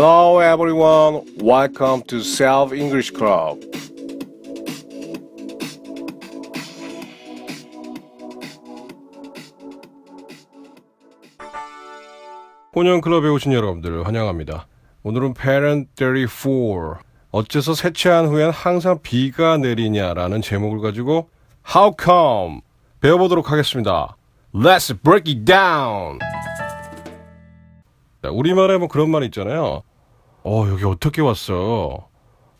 Hello everyone. Welcome to Self English Club. 혼연 클럽에 오신 여러분들을 환영합니다. 오늘은 Parent 34. 어째서 세차한 후엔 항상 비가 내리냐라는 제목을 가지고 How come? 배워보도록 하겠습니다. Let's break it down! 자, 우리말에 뭐 그런 말 있잖아요. 어, 여기 어떻게 왔어?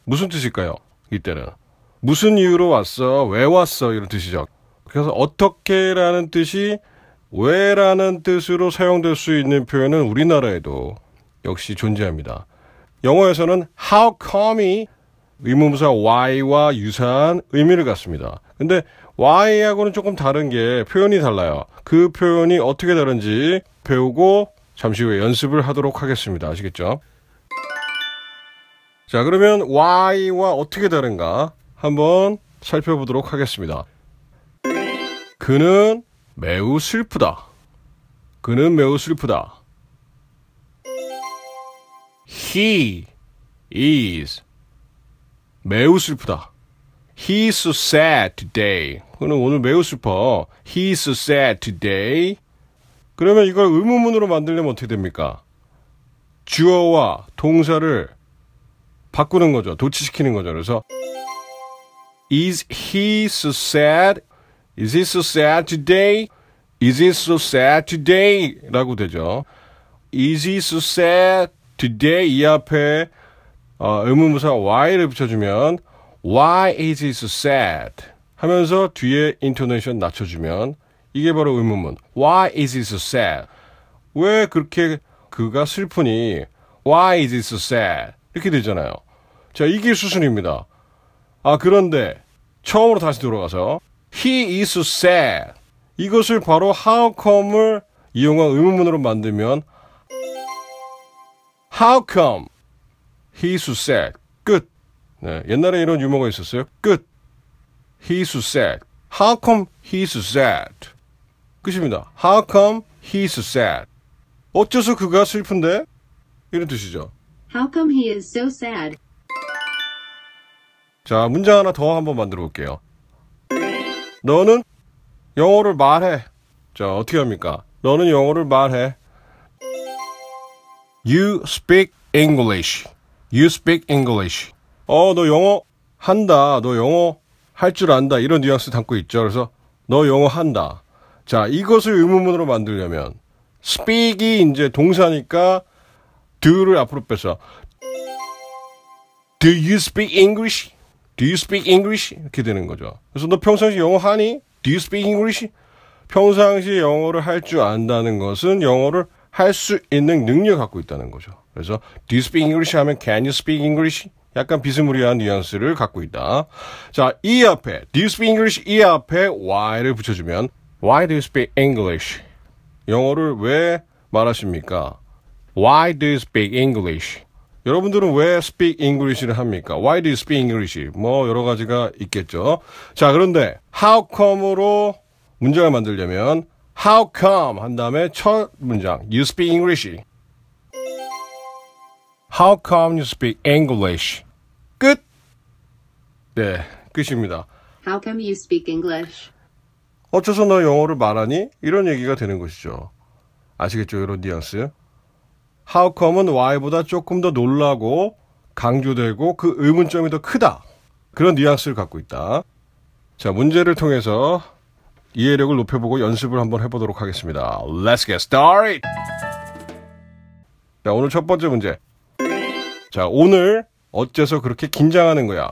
무슨 뜻일까요? 이때는. 무슨 이유로 왔어? 왜 왔어? 이런 뜻이죠. 그래서 어떻게라는 뜻이 왜라는 뜻으로 사용될 수 있는 표현은 우리나라에도 역시 존재합니다. 영어에서는 how come이 의문부사 why와 유사한 의미를 갖습니다. 근데 why하고는 조금 다른 게 표현이 달라요. 그 표현이 어떻게 다른지 배우고 잠시 후에 연습을 하도록 하겠습니다. 아시겠죠? 자, 그러면 why와 어떻게 다른가 한번 살펴보도록 하겠습니다. 그는 매우 슬프다. 그는 매우 슬프다. He is 매우 슬프다. He's so sad today. 그는 오늘 매우 슬퍼. He's so sad today. 그러면 이걸 의문문으로 만들려면 어떻게 됩니까? 주어와 동사를 바꾸는 거죠. 도치시키는 거죠. 그래서 Is he so sad? Is he so sad today? Is he so sad today? 라고 되죠. Is he so sad today? 이 앞에 어, 의문부사 why를 붙여주면 Why is he so sad? 하면서 뒤에 인토네이션 낮춰주면 이게 바로 의문문. Why is he so sad? 왜 그렇게 그가 슬프니? Why is he so sad? 이렇게 되잖아요. 자, 이게 수순입니다. 아, 그런데 처음으로 다시 돌아가서 He is sad. 이것을 바로 how come을 이용한 의문문으로 만들면 How come he is sad? 끝. 네, 옛날에 이런 유머가 있었어요. 끝. He is sad. How come he is sad? 끝입니다. How come he is sad? 어째서 그가 슬픈데? 이런 뜻이죠. How come he is so sad? 자, 문장 하나 더 한번 만들어 볼게요. 너는 영어를 말해. 자, 어떻게 합니까? 너는 영어를 말해. You speak English. You speak English. 어, 너 영어 한다. 너 영어 할 줄 안다. 이런 뉘앙스 담고 있죠. 그래서 너 영어 한다. 자, 이것을 의문문으로 만들려면 speak이 이제 동사니까 do를 앞으로 빼서 Do you speak English? Do you speak English? 이렇게 되는 거죠. 그래서 너 평상시 영어 하니? Do you speak English? 평상시 영어를 할 줄 안다는 것은 영어를 할 수 있는 능력을 갖고 있다는 거죠. 그래서 Do you speak English 하면 Can you speak English? 약간 비스무리한 뉘앙스를 갖고 있다. 자, 이 앞에 Do you speak English? 이 앞에 Why를 붙여주면 Why do you speak English? 영어를 왜 말하십니까? Why do you speak English? 여러분들은 왜 speak English를 합니까? Why do you speak English? 뭐 여러 가지가 있겠죠. 자, 그런데 how come으로 문장을 만들려면 how come 한 다음에 첫 문장 you speak English. How come you speak English? 끝. 네, 끝입니다. How come you speak English? 어째서 너 영어를 말하니? 이런 얘기가 되는 것이죠. 아시겠죠? 이런 뉘앙스. Come은 why보다 조금 더 놀라고 강조되고 그 의문점이 더 크다. 그런 뉘앙스를 갖고 있다. 자, 문제를 통해서 이해력을 높여보고 연습을 한번 해보도록 하겠습니다. Let's get started! 자, 오늘 첫 번째 문제. 자, 오늘 어째서 그렇게 긴장하는 거야?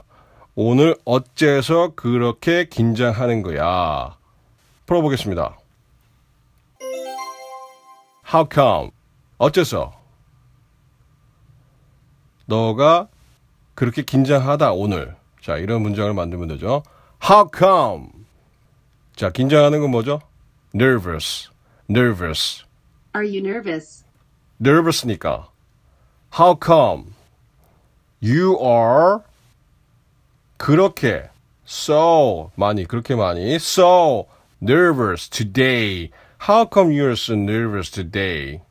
오늘 어째서 그렇게 긴장하는 거야? 풀어보겠습니다. How come? 어째서? 너가 그렇게 긴장하다 오늘. 자, 이런 문장을 만들면 되죠. How come? 자, 긴장하는 건 뭐죠? nervous. nervous. Are you nervous? nervous니까. How come? You are 그렇게 so 많이 그렇게 많이 so nervous today. How come you're so nervous today?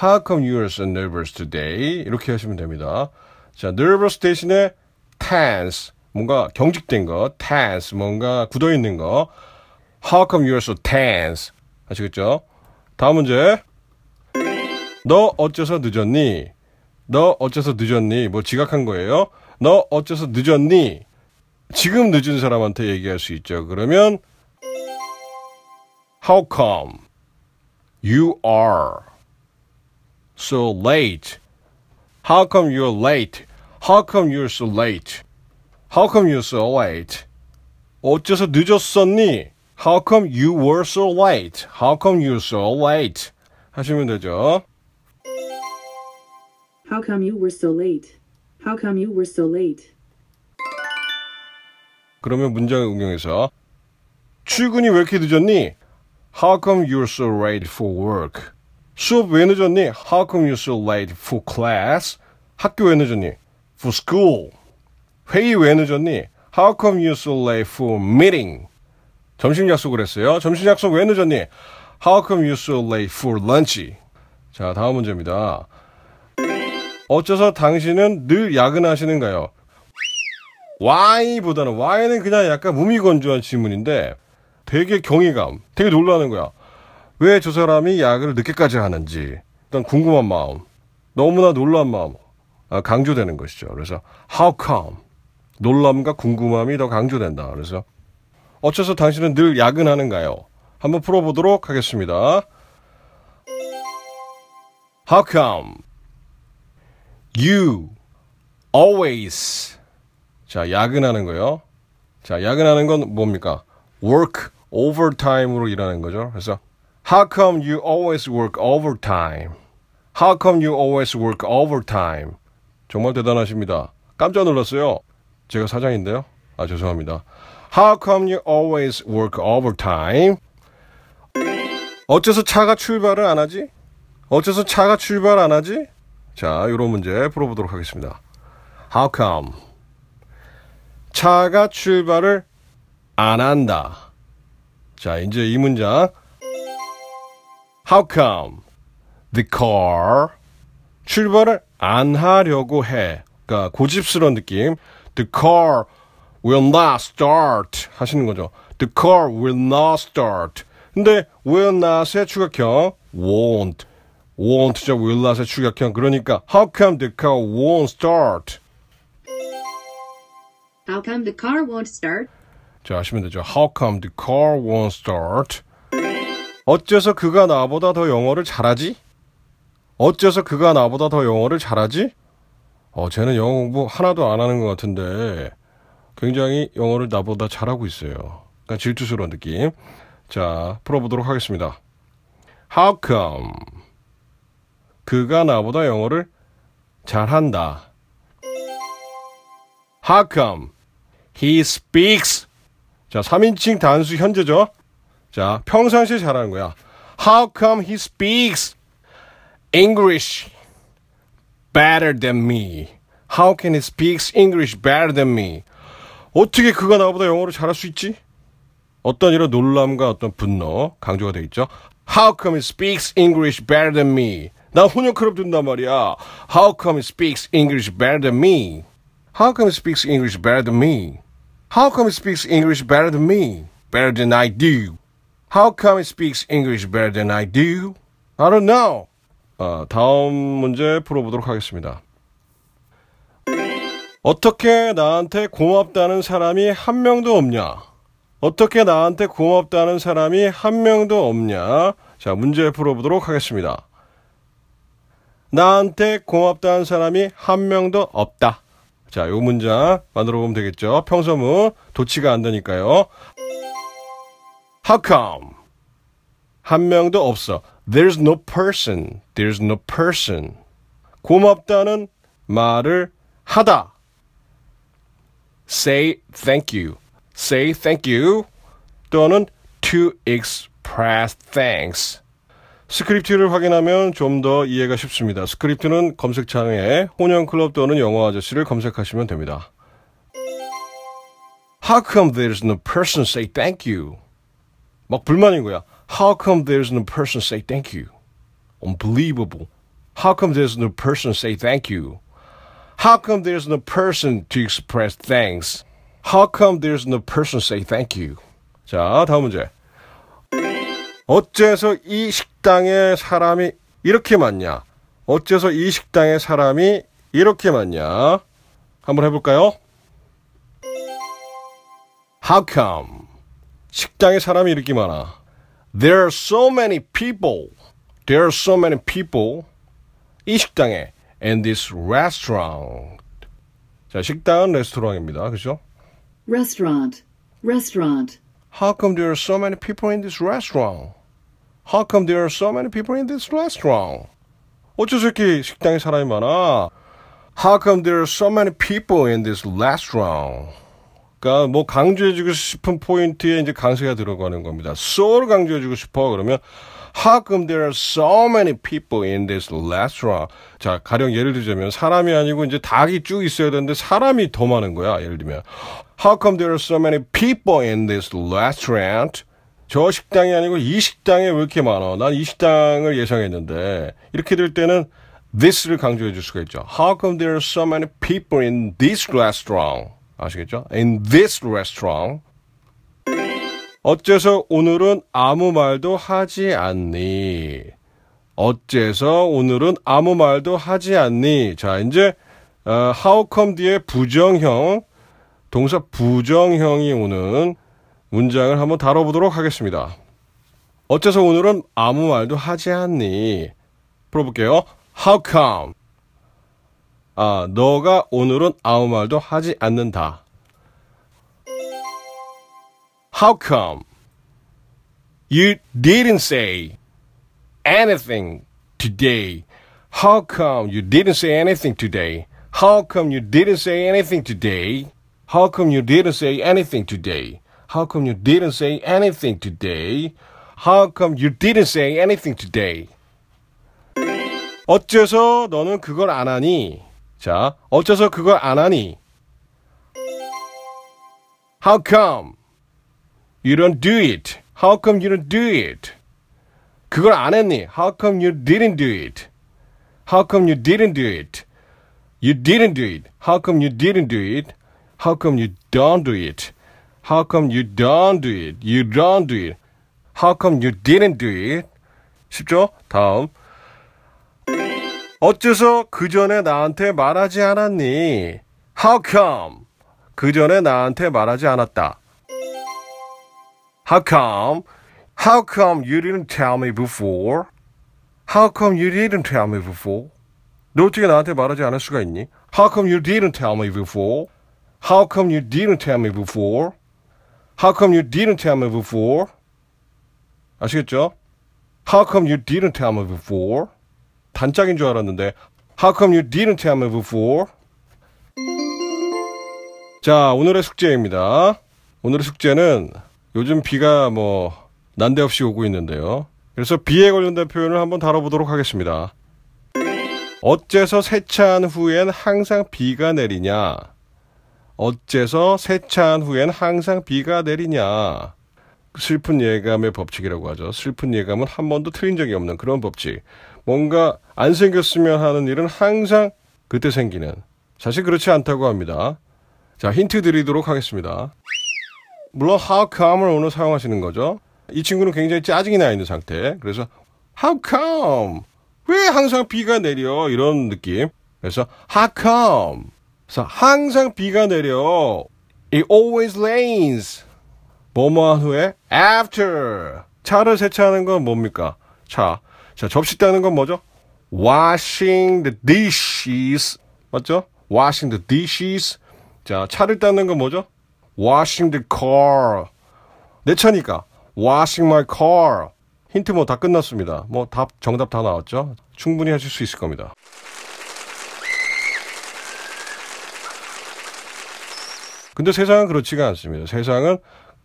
How come you're so nervous today? 이렇게 하시면 됩니다. 자, nervous 대신에 tense. 뭔가 경직된 거. tense. 뭔가 굳어 있는 거. How come you're so tense? 아시겠죠? 다음 문제. 너 어째서 늦었니? 너 어째서 늦었니? 뭐 지각한 거예요? 너 어째서 늦었니? 지금 늦은 사람한테 얘기할 수 있죠. 그러면 How come you are so late? How come you're late? How come you're so late? How come you're so late? 어째서 늦었었니? How come you were so late? How come you're so late? 하시면 되죠. How come you were so late? How come you were so late? 그러면 문장 응용해서 출근이 왜 이렇게 늦었니? How come you're so late for work? 수업 왜 늦었니? How come you're so late for class? 학교 왜 늦었니? For school. 회의 왜 늦었니? How come you're so late for meeting? 점심 약속을 했어요. 점심 약속 왜 늦었니? How come you're so late for lunch? 자, 다음 문제입니다. 어째서 당신은 늘 야근하시는가요? why보다는 why는 그냥 약간 무미건조한 질문인데 되게 경이감, 되게 놀라는 거야. 왜 저 사람이 야근을 늦게까지 하는지 일단 궁금한 마음, 너무나 놀란 마음 아, 강조되는 것이죠. 그래서 how come 놀람과 궁금함이 더 강조된다. 그래서 어째서 당신은 늘 야근하는가요? 한번 풀어보도록 하겠습니다. How come you always 자, 야근하는 거요. 자, 야근하는 건 뭡니까? work overtime으로 일하는 거죠. 그래서 how come you always work overtime? How come you always work overtime? 정말 대단하십니다. 깜짝 놀랐어요. 제가 사장인데요. 아, 죄송합니다. How come you always work overtime? 어째서 차가 출발을 안 하지? 어째서 차가 출발 안 하지? 자, 이런 문제 풀어보도록 하겠습니다. How come? 차가 출발을 안 한다. 자, 이제 이 문장. How come the car 출발을 안 하려고 해? 그러니까 고집스러운 느낌. The car will not start 하시는 거죠. The car will not start. 근데 will not의 추격형 won't. won't죠. will not의 추격형. 그러니까 how come the car won't start? How come the car won't start? 자, 하시면 되죠. How come the car won't start? 어째서 그가 나보다 더 영어를 잘하지? 어째서 그가 나보다 더 영어를 잘하지? 어, 쟤는 영어 공부 하나도 안 하는 것 같은데 굉장히 영어를 나보다 잘하고 있어요. 그러니까 질투스러운 느낌. 자, 풀어보도록 하겠습니다. How come 그가 나보다 영어를 잘한다? How come he speaks 자, 3인칭 단수 현재죠. 자, 평상시에 잘하는 거야. How come he speaks English better than me? How can he speaks English better than me? 어떻게 그가 나보다 영어를 잘할 수 있지? 어떤 이런 놀람과 어떤 분노 강조가 되어 있죠. How come he speaks English better than me? 나 혼혈 클럽 든단 말이야. How come he speaks English better than me? How come he speaks English better than me? How come he speaks English better than me? Better than I do? How come he speaks English better than I do? I don't know. 어, 다음 문제 풀어보도록 하겠습니다. 어떻게 나한테 고맙다는 사람이 한 명도 없냐? 어떻게 나한테 고맙다는 사람이 한 명도 없냐? 자, 문제 풀어보도록 하겠습니다. 나한테 고맙다는 사람이 한 명도 없다. 자, 요 문장 만들어 보면 되겠죠. 평서문 도치가 안 되니까요. How come? 한 명도 없어. There's no person. There's no person. 고맙다는 말을 하다. Say thank you. Say thank you. 또는 to express thanks. 스크립트를 확인하면 좀 더 이해가 쉽습니다. 스크립트는 검색창에 혼연클럽 또는 영어 아저씨를 검색하시면 됩니다. How come there's no person say thank you? 막 불만인 거야. How come there's no person say thank you? Unbelievable. How come there's no person say thank you? How come there's no person to express thanks? How come there's no person say thank you? 자, 다음 문제. 어째서 이 식당에 사람이 이렇게 많냐? 어째서 이 식당에 사람이 이렇게 많냐? 한번 해볼까요? How come? 식당에 사람이 이렇게 많아. There are so many people. There are so many people. 이 식당에 in this restaurant. 자, 식당은 레스토랑입니다. 그죠? Restaurant. Restaurant. How come there are so many people in this restaurant? How come there are so many people in this restaurant? 어째서 이렇게 식당에 사람이 많아? How come there are so many people in this restaurant? 그러니까 뭐 강조해주고 싶은 포인트에 이제 강세가 들어가는 겁니다. so를 강조해주고 싶어 그러면 How come there are so many people in this restaurant? 자, 가령 예를 들자면 사람이 아니고 이제 닭이 쭉 있어야 되는데 사람이 더 많은 거야. 예를 들면 How come there are so many people in this restaurant? 저 식당이 아니고 이 식당에 왜 이렇게 많아? 난 이 식당을 예상했는데 이렇게 될 때는 this를 강조해 줄 수가 있죠. How come there are so many people in this restaurant? 아시겠죠? In this restaurant. 어째서 오늘은 아무 말도 하지 않니? 어째서 오늘은 아무 말도 하지 않니? 자, 이제 어, how come 뒤에 부정형 동사 부정형이 오는 문장을 한번 다뤄보도록 하겠습니다. 어째서 오늘은 아무 말도 하지 않니? 풀어볼게요. How come? 아, 너가 오늘은 아무 말도 하지 않는다. How come? You didn't say anything today. How come you didn't say anything today? How come you didn't say anything today? How come you didn't say anything today? How come you didn't say anything today? How come you didn't say anything today? 어째서 너는 그걸 안 하니? 자, 어째서 그걸 안 하니? How come you don't do it? How come you don't do it? 그걸 안 했니? How come you didn't do it? How come you didn't do it? You didn't do it. How come you didn't do it? How come you don't do it? How come you don't do it? You don't do it. How come you didn't do it? 쉽죠? 다음. 어째서 그 전에 나한테 말하지 않았니? How come? 그 전에 나한테 말하지 않았다. How come? How come you didn't tell me before? How come you didn't tell me before? 너 어떻게 나한테 말하지 않을 수가 있니? How come you didn't tell me before? How come you didn't tell me before? How come you didn't tell me before? 아시겠죠? How come you didn't tell me before? 단짝인 줄 알았는데 How come you didn't tell me before? 자, 오늘의 숙제입니다. 오늘의 숙제는 요즘 비가 뭐 난데없이 오고 있는데요. 그래서 비에 관련된 표현을 한번 다뤄보도록 하겠습니다. 어째서 세차한 후엔 항상 비가 내리냐? 어째서 세차한 후엔 항상 비가 내리냐? 슬픈 예감의 법칙이라고 하죠. 슬픈 예감은 한 번도 틀린 적이 없는 그런 법칙. 뭔가 안 생겼으면 하는 일은 항상 그때 생기는. 사실 그렇지 않다고 합니다. 자, 힌트 드리도록 하겠습니다. 물론 how come을 오늘 사용하시는 거죠. 이 친구는 굉장히 짜증이 나 있는 상태. 그래서 how come? 왜 항상 비가 내려? 이런 느낌. 그래서 how come? 그래서 항상 비가 내려. It always rains. 뭐뭐한 후에 after. 차를 세차하는 건 뭡니까? 차. 자, 접시 닦는 건 뭐죠? washing the dishes. 맞죠? washing the dishes. 자, 차를 닦는 건 뭐죠? washing the car. 내 차니까 washing my car. 힌트 뭐 다 끝났습니다. 뭐 답 정답 다 나왔죠? 충분히 하실 수 있을 겁니다. 근데 세상은 그렇지가 않습니다. 세상은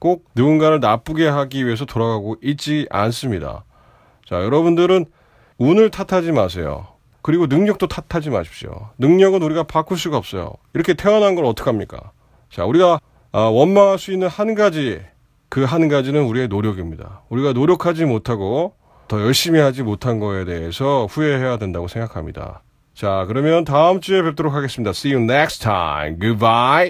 꼭 누군가를 나쁘게 하기 위해서 돌아가고 있지 않습니다. 자, 여러분들은 운을 탓하지 마세요. 그리고 능력도 탓하지 마십시오. 능력은 우리가 바꿀 수가 없어요. 이렇게 태어난 걸 어떡합니까? 자, 우리가 아, 원망할 수 있는 한 가지, 그 한 가지는 우리의 노력입니다. 우리가 노력하지 못하고 더 열심히 하지 못한 거에 대해서 후회해야 된다고 생각합니다. 자, 그러면 다음 주에 뵙도록 하겠습니다. See you next time. Goodbye.